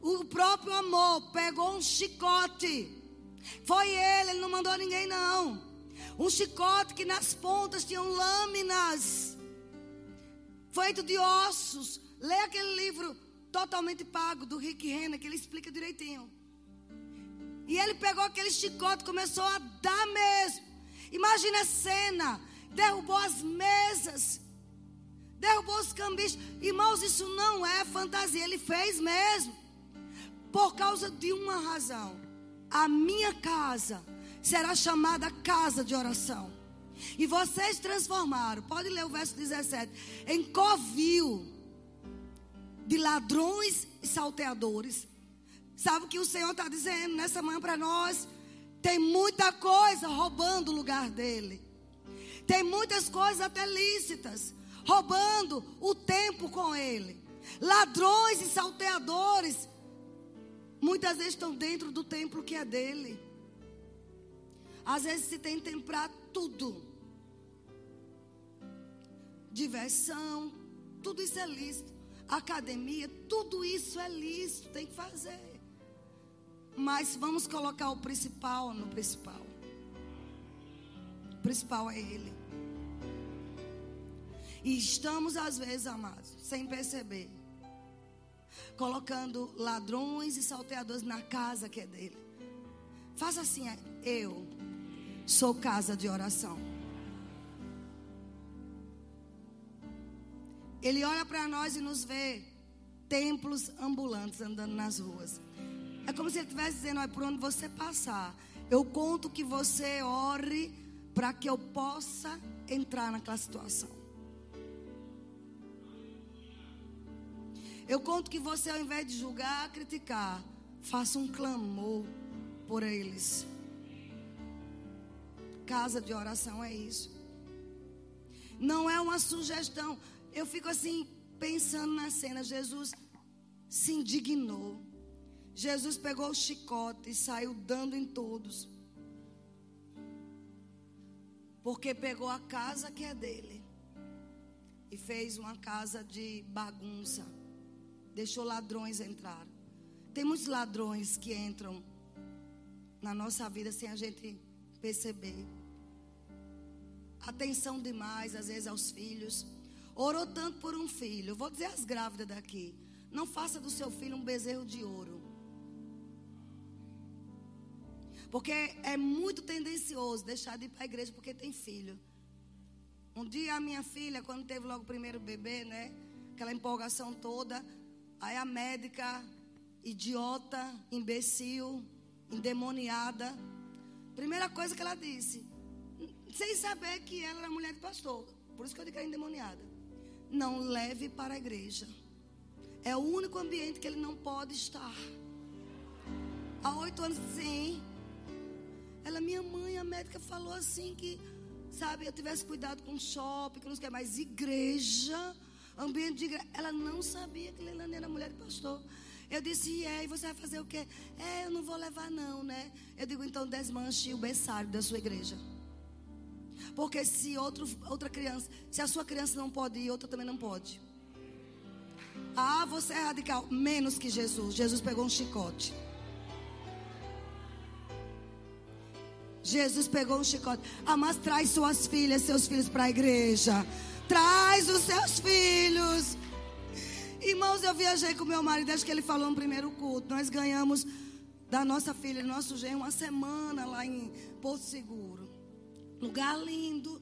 O próprio amor pegou um chicote. Foi ele, ele não mandou ninguém não. Um chicote que nas pontas tinham lâminas. Feito de ossos. Lê aquele livro totalmente pago do Rick Renner, que ele explica direitinho. E ele pegou aquele chicote começou a dar mesmo. Imagina a cena. Derrubou as mesas. Derrubou os cambistas. Irmãos, isso não é fantasia. Ele fez mesmo. Por causa de uma razão. A minha casa será chamada casa de oração. E vocês transformaram, pode ler o verso 17, em covil de ladrões e salteadores. Sabe o que o Senhor está dizendo nessa manhã para nós? Tem muita coisa roubando o lugar dele. Tem muitas coisas até lícitas, roubando o tempo com ele. Ladrões e salteadores Muitas vezes estão dentro do templo que é dele. Às vezes se tem para tudo. Diversão, tudo isso é lícito. Academia, tudo isso é lícito, tem que fazer. Mas vamos colocar o principal no principal. O principal é Ele. E estamos, às vezes, amados, sem perceber colocando ladrões e salteadores na casa que é dele. Faça assim, eu sou casa de oração. Ele olha para nós e nos vê templos ambulantes andando nas ruas. É como se ele estivesse dizendo: por onde você passar, eu conto que você ore para que eu possa entrar naquela situação. Eu conto que você, ao invés de julgar, criticar, faça um clamor por eles. Casa de oração é isso. Não é uma sugestão. Eu fico assim, pensando na cena. Jesus se indignou. Jesus pegou o chicote e saiu dando em todos. Porque pegou a casa que é dele e fez uma casa de bagunça deixou ladrões entrar. Tem muitos ladrões que entram na nossa vida sem a gente perceber. Atenção demais, às vezes, aos filhos. Orou tanto por um filho. Vou dizer às grávidas daqui. Não faça do seu filho um bezerro de ouro. Porque é muito tendencioso deixar de ir para a igreja porque tem filho. Um dia a minha filha, quando teve logo o primeiro bebê, né? Aquela empolgação toda, Aí a médica, idiota, imbecil, endemoniada. Primeira coisa que ela disse, sem saber que ela era mulher de pastor. Por isso que eu digo que é endemoniada. Não leve para a igreja. É o único ambiente que ele não pode estar. Há oito anos, sim. Ela, minha mãe, a médica falou assim que, sabe, eu tivesse cuidado com shopping, que não quer mais igreja, ambiente de igreja. Ela não sabia que Leilane era mulher de pastor. Eu disse, e é, e você vai fazer o quê? É, eu não vou levar não, né? Eu digo, então desmanche o berçário da sua igreja. Porque se outro, outra criança, se a sua criança não pode ir, outra também não pode. Ah, você é radical. Menos que Jesus. Jesus pegou um chicote. Jesus pegou um chicote. Ah, mas traz suas filhas, seus filhos para a igreja. Traz os seus filhos. Irmãos, eu viajei com meu marido, acho que ele falou no primeiro culto. Nós ganhamos da nossa filha, nosso genro, uma semana lá em Porto Seguro. Lugar lindo.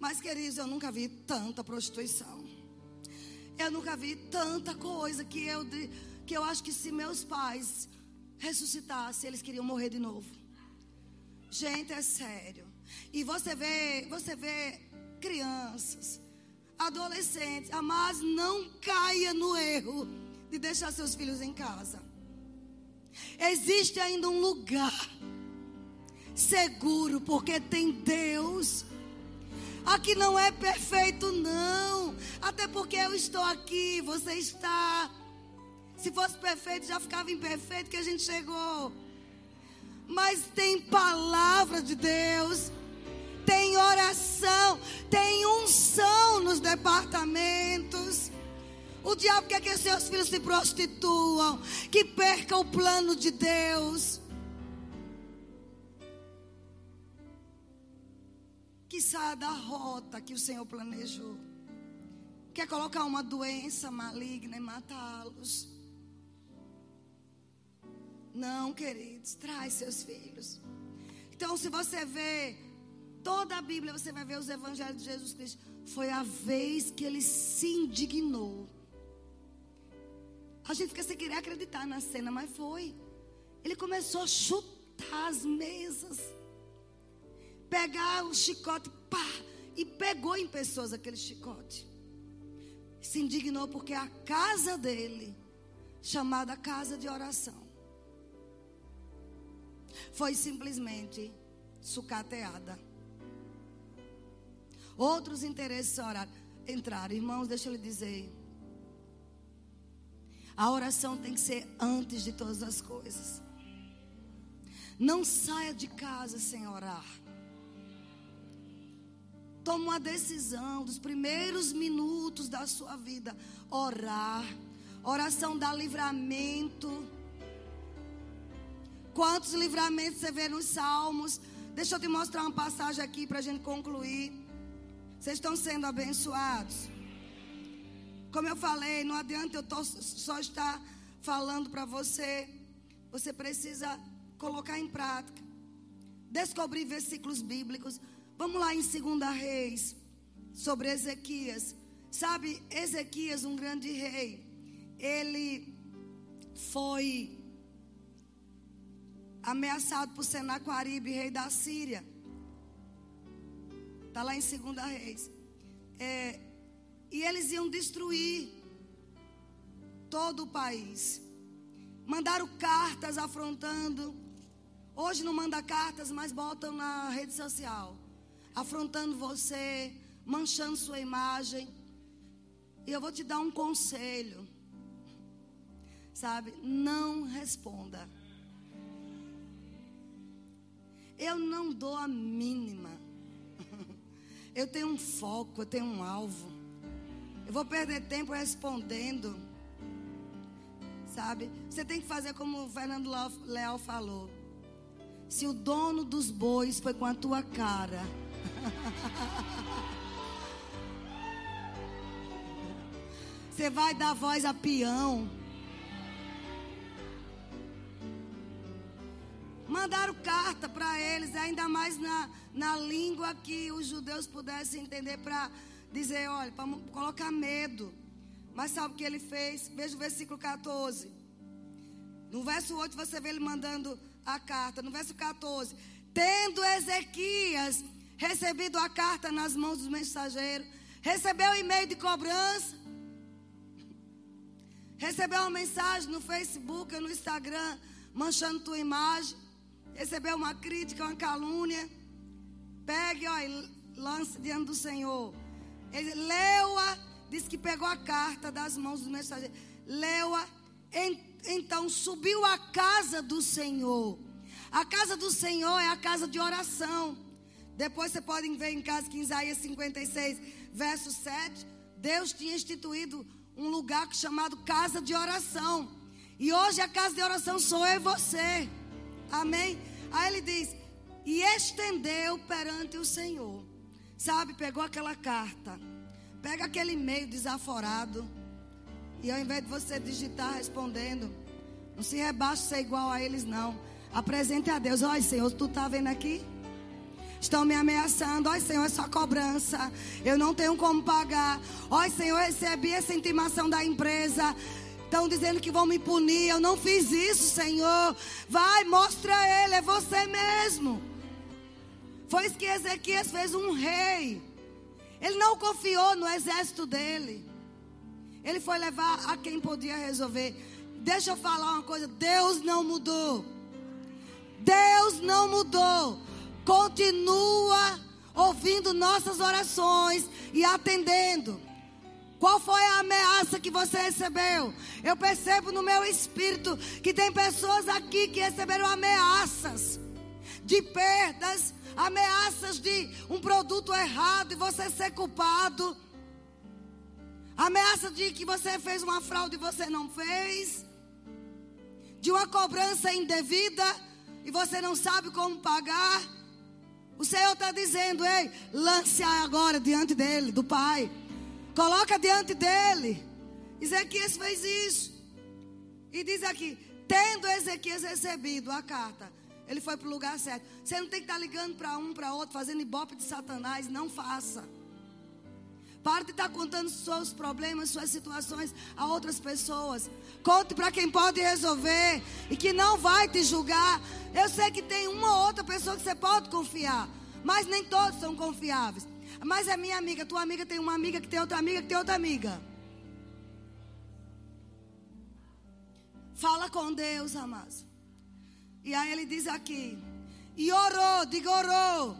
Mas, queridos, eu nunca vi tanta prostituição. Eu nunca vi tanta coisa que eu, que eu acho que se meus pais ressuscitassem, eles queriam morrer de novo. Gente, é sério. E você vê, você vê crianças adolescentes, mas não caia no erro de deixar seus filhos em casa. Existe ainda um lugar seguro, porque tem Deus. Aqui não é perfeito, não. Até porque eu estou aqui, você está. Se fosse perfeito, já ficava imperfeito que a gente chegou. Mas tem palavra de Deus tem oração, tem unção nos departamentos. O diabo quer que seus filhos se prostituam, que percam o plano de Deus. Que saia da rota que o Senhor planejou. Quer colocar uma doença maligna e matá-los. Não, queridos, traz seus filhos. Então, se você vê toda a Bíblia você vai ver os evangelhos de Jesus Cristo. Foi a vez que ele se indignou. A gente fica sem querer acreditar na cena, mas foi. Ele começou a chutar as mesas, pegar o chicote, pá, e pegou em pessoas aquele chicote. Se indignou porque a casa dele, chamada casa de oração, foi simplesmente sucateada. Outros interesses entraram. Irmãos, deixa eu lhe dizer. A oração tem que ser antes de todas as coisas. Não saia de casa sem orar. Toma uma decisão dos primeiros minutos da sua vida. Orar. Oração dá livramento. Quantos livramentos você vê nos Salmos? Deixa eu te mostrar uma passagem aqui para a gente concluir. Vocês estão sendo abençoados? Como eu falei, não adianta eu só estar falando para você. Você precisa colocar em prática. Descobrir versículos bíblicos. Vamos lá em 2 Reis, sobre Ezequias. Sabe, Ezequias, um grande rei, ele foi ameaçado por Senaquaribe, rei da Síria. Está lá em 2 Reis. É, e eles iam destruir todo o país. Mandaram cartas afrontando. Hoje não manda cartas, mas botam na rede social. Afrontando você, manchando sua imagem. E eu vou te dar um conselho. Sabe? Não responda. Eu não dou a mínima eu tenho um foco, eu tenho um alvo. Eu vou perder tempo respondendo. Sabe? Você tem que fazer como o Fernando Leal falou. Se o dono dos bois foi com a tua cara. *laughs* Você vai dar voz a peão. Mandaram carta para eles, ainda mais na, na língua que os judeus pudessem entender, para dizer: olha, para colocar medo. Mas sabe o que ele fez? Veja o versículo 14. No verso 8 você vê ele mandando a carta. No verso 14: Tendo Ezequias recebido a carta nas mãos dos mensageiros, recebeu e-mail de cobrança, recebeu uma mensagem no Facebook, no Instagram, manchando tua imagem. Recebeu uma crítica, uma calúnia, pegue ó, e lance diante do Senhor. Ele leu-a, disse que pegou a carta das mãos do mensageiro. Leu-a, então subiu à casa do Senhor. A casa do Senhor é a casa de oração. Depois você pode ver em casa que em Isaías 56, verso 7, Deus tinha instituído um lugar chamado casa de oração. E hoje a casa de oração sou eu e você. Amém? Aí ele diz: E estendeu perante o Senhor. Sabe, pegou aquela carta, pega aquele e-mail desaforado. E ao invés de você digitar respondendo, não se rebaixe ser igual a eles, não. Apresente a Deus: Olha, Senhor, tu está vendo aqui? Estão me ameaçando. Olha, Senhor, essa cobrança. Eu não tenho como pagar. Olha, Senhor, eu recebi essa intimação da empresa. Estão dizendo que vão me punir. Eu não fiz isso, Senhor. Vai, mostra a ele. É você mesmo. Foi isso que Ezequias fez um rei. Ele não confiou no exército dele. Ele foi levar a quem podia resolver. Deixa eu falar uma coisa: Deus não mudou. Deus não mudou. Continua ouvindo nossas orações e atendendo. Qual foi a ameaça que você recebeu? Eu percebo no meu espírito que tem pessoas aqui que receberam ameaças de perdas, ameaças de um produto errado e você ser culpado. Ameaça de que você fez uma fraude e você não fez. De uma cobrança indevida e você não sabe como pagar. O Senhor está dizendo, ei, lance agora diante dele, do Pai. Coloca diante dele. Ezequias fez isso. E diz aqui: tendo Ezequias recebido a carta, ele foi para o lugar certo. Você não tem que estar tá ligando para um, para outro, fazendo ibope de Satanás. Não faça. Pare de estar tá contando seus problemas, suas situações a outras pessoas. Conte para quem pode resolver e que não vai te julgar. Eu sei que tem uma ou outra pessoa que você pode confiar, mas nem todos são confiáveis. Mas é minha amiga, tua amiga tem uma amiga que tem outra amiga que tem outra amiga. Fala com Deus, amados. E aí ele diz aqui: E orou, diga orou.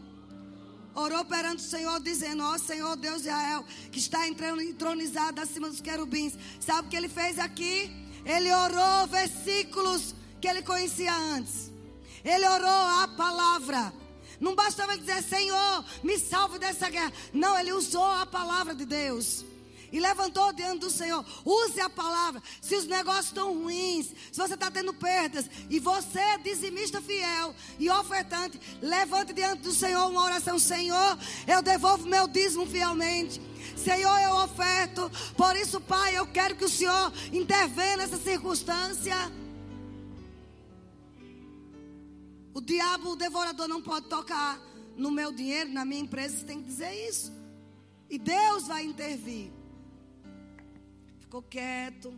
Orou perante o Senhor, dizendo: Ó Senhor Deus de Israel, que está entrando entronizado acima dos querubins. Sabe o que ele fez aqui? Ele orou versículos que ele conhecia antes. Ele orou a palavra. Não bastava ele dizer, Senhor, me salve dessa guerra. Não, ele usou a palavra de Deus. E levantou diante do Senhor. Use a palavra. Se os negócios estão ruins, se você está tendo perdas, e você é dizimista fiel e ofertante, levante diante do Senhor uma oração: Senhor, eu devolvo meu dízimo fielmente. Senhor, eu oferto. Por isso, Pai, eu quero que o Senhor intervenha nessa circunstância. O diabo, o devorador, não pode tocar no meu dinheiro, na minha empresa. Você tem que dizer isso. E Deus vai intervir. Ficou quieto.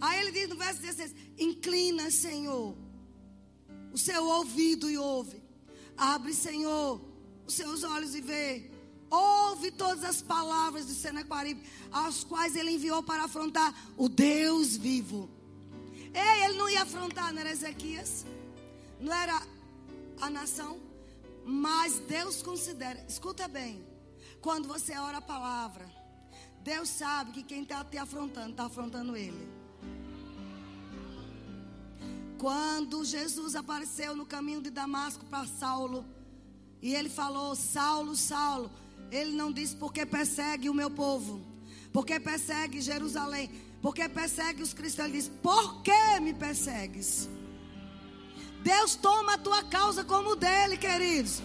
Aí ele diz no verso 16: Inclina, Senhor, o seu ouvido e ouve. Abre, Senhor, os seus olhos e vê. Ouve todas as palavras de Senaquaribe, as quais ele enviou para afrontar o Deus vivo. Ei, ele não ia afrontar, não era Ezequias, não era a nação, mas Deus considera, escuta bem, quando você ora a palavra, Deus sabe que quem está te afrontando, está afrontando Ele. Quando Jesus apareceu no caminho de Damasco para Saulo, e ele falou: Saulo, Saulo, ele não disse porque persegue o meu povo, porque persegue Jerusalém. Porque persegue os cristãos. Ele diz: Por que me persegues? Deus toma a tua causa como dele, queridos.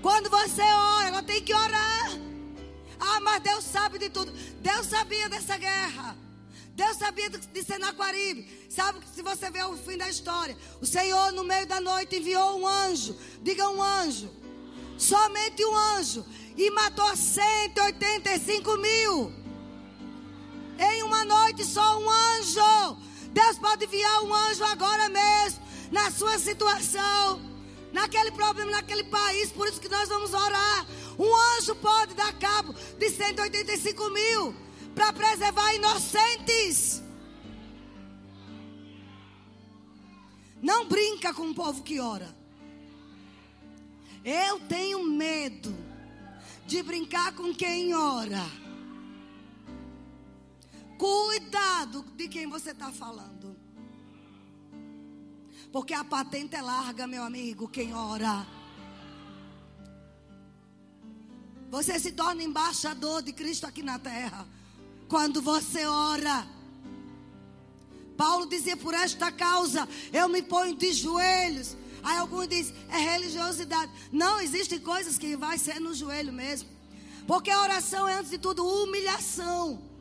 Quando você ora, ela tem que orar. Ah, mas Deus sabe de tudo. Deus sabia dessa guerra. Deus sabia de Senaquaribe. Sabe que se você ver o fim da história, o Senhor no meio da noite enviou um anjo. Diga um anjo. Somente um anjo. E matou 185 mil. Noite só um anjo. Deus pode enviar um anjo agora mesmo. Na sua situação. Naquele problema, naquele país. Por isso que nós vamos orar. Um anjo pode dar cabo de 185 mil. Para preservar inocentes. Não brinca com o povo que ora. Eu tenho medo de brincar com quem ora. Cuidado de quem você está falando. Porque a patente é larga, meu amigo, quem ora. Você se torna embaixador de Cristo aqui na terra. Quando você ora. Paulo dizia: por esta causa eu me ponho de joelhos. Aí alguns dizem: é religiosidade. Não, existem coisas que vai ser no joelho mesmo. Porque a oração é, antes de tudo, humilhação.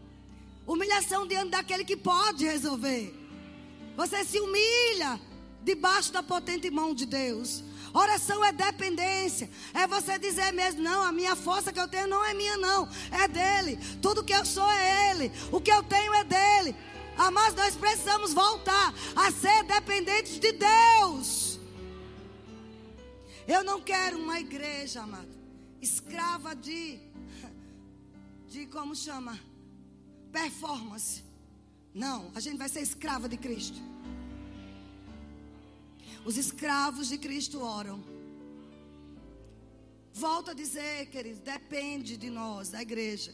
Humilhação diante daquele que pode resolver. Você se humilha debaixo da potente mão de Deus. Oração é dependência. É você dizer mesmo: não, a minha força que eu tenho não é minha, não. É dele. Tudo que eu sou é ele. O que eu tenho é dele. Ah, mas nós precisamos voltar a ser dependentes de Deus. Eu não quero uma igreja, amado, escrava de, de como chama? Performance. Não, a gente vai ser escrava de Cristo. Os escravos de Cristo oram. Volto a dizer, querido, depende de nós, da igreja,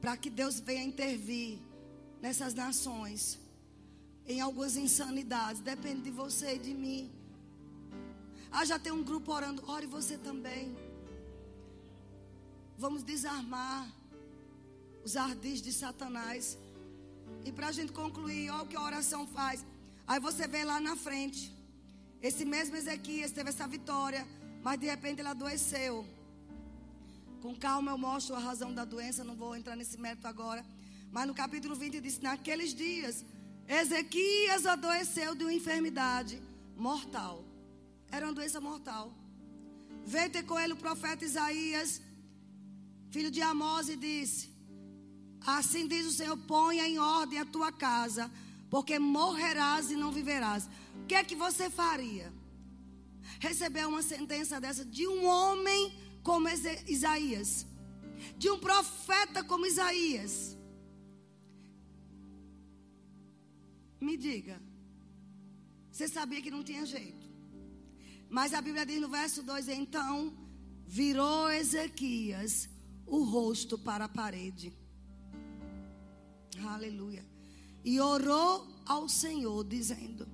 para que Deus venha intervir nessas nações, em algumas insanidades. Depende de você e de mim. Ah, já tem um grupo orando. Ore você também. Vamos desarmar os ardis de Satanás. E para a gente concluir, olha o que a oração faz. Aí você vê lá na frente. Esse mesmo Ezequias teve essa vitória. Mas de repente ele adoeceu. Com calma eu mostro a razão da doença. Não vou entrar nesse mérito agora. Mas no capítulo 20 diz: Naqueles dias, Ezequias adoeceu de uma enfermidade mortal. Era uma doença mortal. Veio ter com ele o profeta Isaías, filho de Amós, e disse: Assim diz o Senhor: ponha em ordem a tua casa, porque morrerás e não viverás. O que é que você faria? Receber uma sentença dessa de um homem como Isaías, de um profeta como Isaías. Me diga, você sabia que não tinha jeito. Mas a Bíblia diz no verso 2: Então virou Ezequias o rosto para a parede. Aleluia. E orou ao Senhor, dizendo: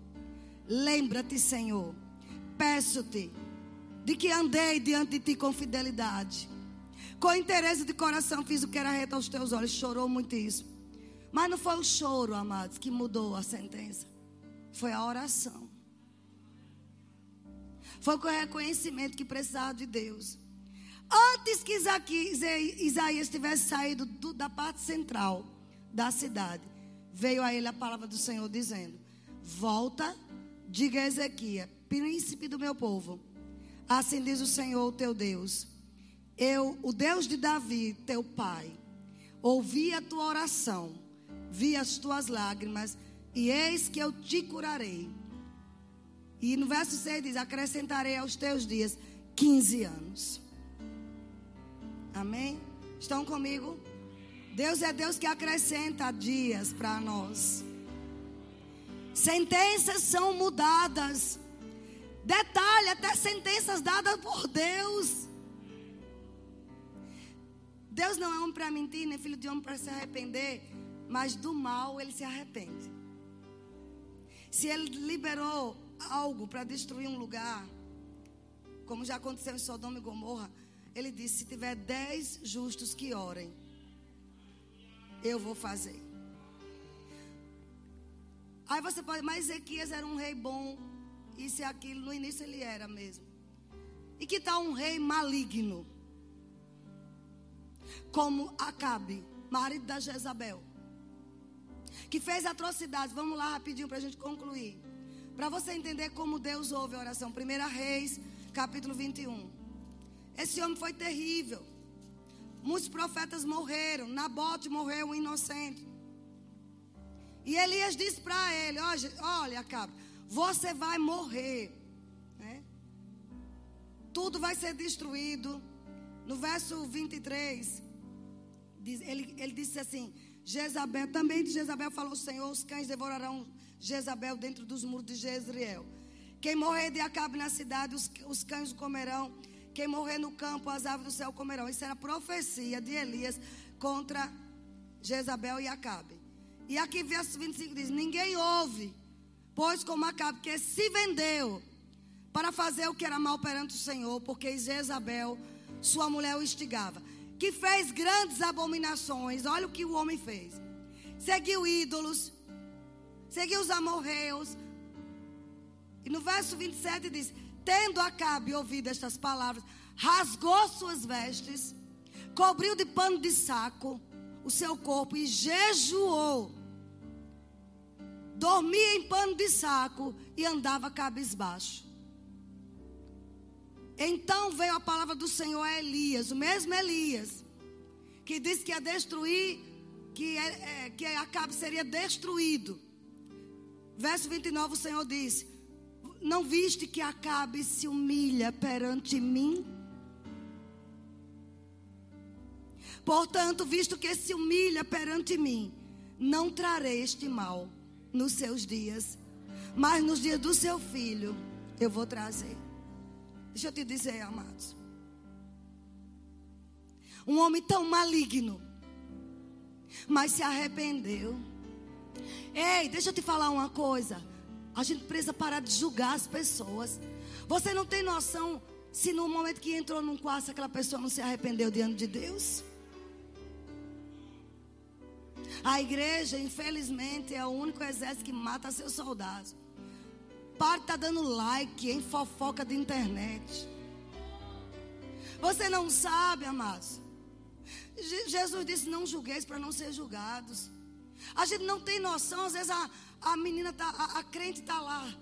Lembra-te, Senhor, peço-te, de que andei diante de ti com fidelidade. Com interesse de coração fiz o que era reto aos teus olhos. Chorou muito isso. Mas não foi o choro, amados, que mudou a sentença. Foi a oração. Foi com o reconhecimento que precisava de Deus. Antes que Isaías tivesse saído do, da parte central da cidade, veio a ele a palavra do Senhor dizendo: Volta, diga a Ezequias, príncipe do meu povo. Assim diz o Senhor, teu Deus. Eu, o Deus de Davi, teu pai, ouvi a tua oração, vi as tuas lágrimas, e eis que eu te curarei e no verso 6 diz: Acrescentarei aos teus dias 15 anos. Amém? Estão comigo? Deus é Deus que acrescenta dias para nós. Sentenças são mudadas. Detalhe, até sentenças dadas por Deus. Deus não é homem para mentir, nem filho de homem para se arrepender, mas do mal ele se arrepende. Se ele liberou algo para destruir um lugar, como já aconteceu em Sodoma e Gomorra, ele disse: se tiver dez justos que orem, eu vou fazer. Aí você pode, mas Ezequias era um rei bom, isso e aquilo, no início ele era mesmo. E que tal um rei maligno? Como Acabe, marido da Jezabel, que fez atrocidades. Vamos lá rapidinho para a gente concluir. Para você entender como Deus ouve a oração. 1 Reis, capítulo 21. Esse homem foi terrível. Muitos profetas morreram. Nabote morreu, um inocente. E Elias disse para ele: Olha, olha, cabra, você vai morrer. Né? Tudo vai ser destruído. No verso 23, ele, ele disse assim: Jezabel, também de Jezabel falou o Senhor: os cães devorarão Jezabel dentro dos muros de Jezreel. Quem morrer de Acabe na cidade, os, os cães o comerão. Quem morrer no campo, as aves do céu comerão. Isso era profecia de Elias contra Jezabel e Acabe. E aqui, verso 25 diz: Ninguém ouve, pois como Acabe, que se vendeu para fazer o que era mal perante o Senhor, porque Jezabel, sua mulher, o instigava. Que fez grandes abominações. Olha o que o homem fez. Seguiu ídolos, seguiu os amorreus. E no verso 27 diz: Tendo Acabe ouvido estas palavras, rasgou suas vestes, cobriu de pano de saco o seu corpo e jejuou. Dormia em pano de saco e andava cabisbaixo. Então veio a palavra do Senhor a Elias, o mesmo Elias, que disse que ia destruir, que, é, é, que Acabe seria destruído. Verso 29, o Senhor disse: Não viste que Acabe se humilha perante mim? Portanto, visto que se humilha perante mim, não trarei este mal nos seus dias, mas nos dias do seu filho eu vou trazer. Deixa eu te dizer, amados. Um homem tão maligno, mas se arrependeu. Ei, deixa eu te falar uma coisa. A gente precisa parar de julgar as pessoas. Você não tem noção se no momento que entrou num quarto aquela pessoa não se arrependeu diante de Deus? A igreja, infelizmente, é o único exército que mata seus soldados. Para de tá dando like em fofoca de internet. Você não sabe, amados. Jesus disse: Não julgueis para não ser julgados. A gente não tem noção, às vezes a, a menina, tá, a, a crente está lá,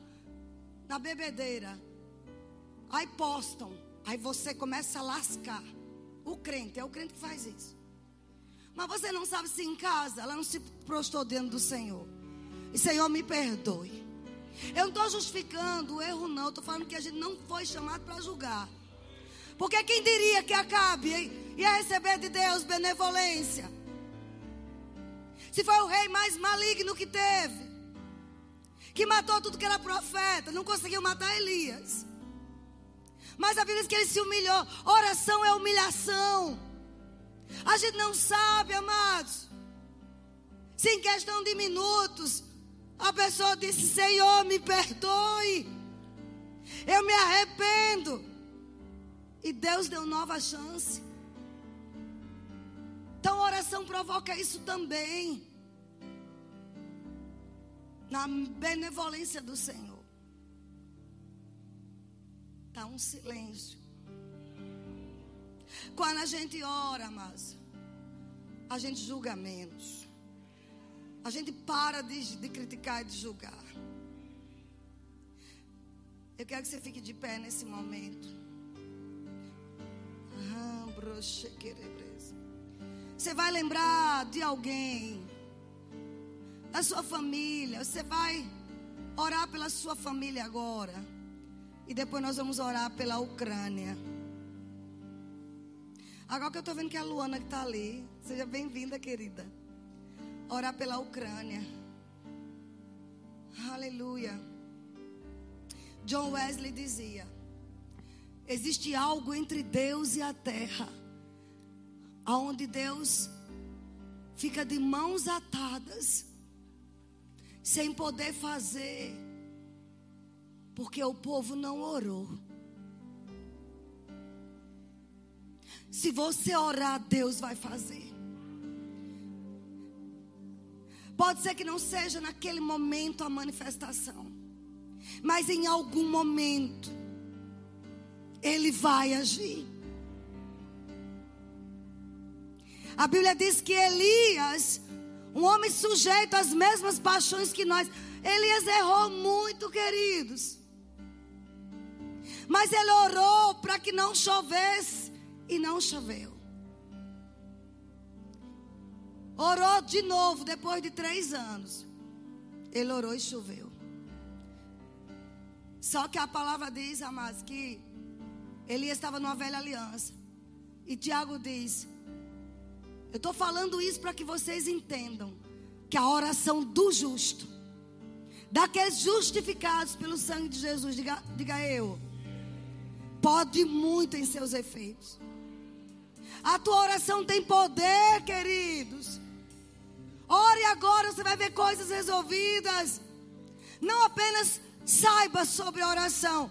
na bebedeira. Aí postam. Aí você começa a lascar. O crente, é o crente que faz isso. Mas você não sabe se em casa ela não se prostou diante do Senhor. E Senhor, me perdoe. Eu não estou justificando o erro, não. Estou falando que a gente não foi chamado para julgar. Porque quem diria que Acabe ia receber de Deus benevolência? Se foi o rei mais maligno que teve, que matou tudo que era profeta, não conseguiu matar Elias. Mas a Bíblia diz que ele se humilhou. Oração é humilhação. A gente não sabe, amados. Se em questão de minutos a pessoa disse: Senhor, me perdoe. Eu me arrependo. E Deus deu nova chance. Então, oração provoca isso também. Na benevolência do Senhor. Está um silêncio. Quando a gente ora, mas a gente julga menos. A gente para de, de criticar e de julgar. Eu quero que você fique de pé nesse momento. Você vai lembrar de alguém, da sua família. Você vai orar pela sua família agora. E depois nós vamos orar pela Ucrânia. Agora que eu estou vendo que é a Luana que está ali. Seja bem-vinda, querida orar pela Ucrânia. Aleluia. John Wesley dizia: existe algo entre Deus e a terra, aonde Deus fica de mãos atadas, sem poder fazer, porque o povo não orou. Se você orar, Deus vai fazer. Pode ser que não seja naquele momento a manifestação, mas em algum momento ele vai agir. A Bíblia diz que Elias, um homem sujeito às mesmas paixões que nós, Elias errou muito, queridos. Mas ele orou para que não chovesse e não choveu. Orou de novo depois de três anos. Ele orou e choveu. Só que a palavra diz, amados, que Elias estava numa velha aliança. E Tiago diz: Eu estou falando isso para que vocês entendam que a oração do justo daqueles justificados pelo sangue de Jesus, diga, diga eu, pode muito em seus efeitos. A tua oração tem poder, queridos. Ore agora, você vai ver coisas resolvidas. Não apenas saiba sobre oração,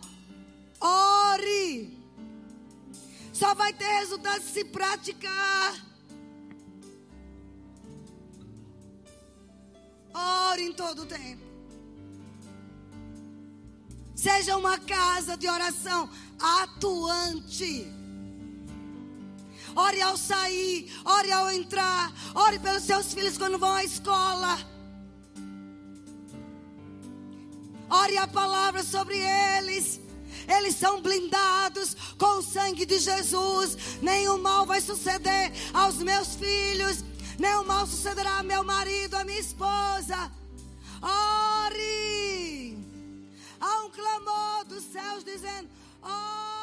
ore. Só vai ter resultado se praticar. Ore em todo o tempo. Seja uma casa de oração atuante. Ore ao sair, ore ao entrar, ore pelos seus filhos quando vão à escola. Ore a palavra sobre eles. Eles são blindados com o sangue de Jesus. Nenhum mal vai suceder aos meus filhos. Nenhum mal sucederá ao meu marido, à minha esposa. Ore. Há um clamor dos céus dizendo: Ore.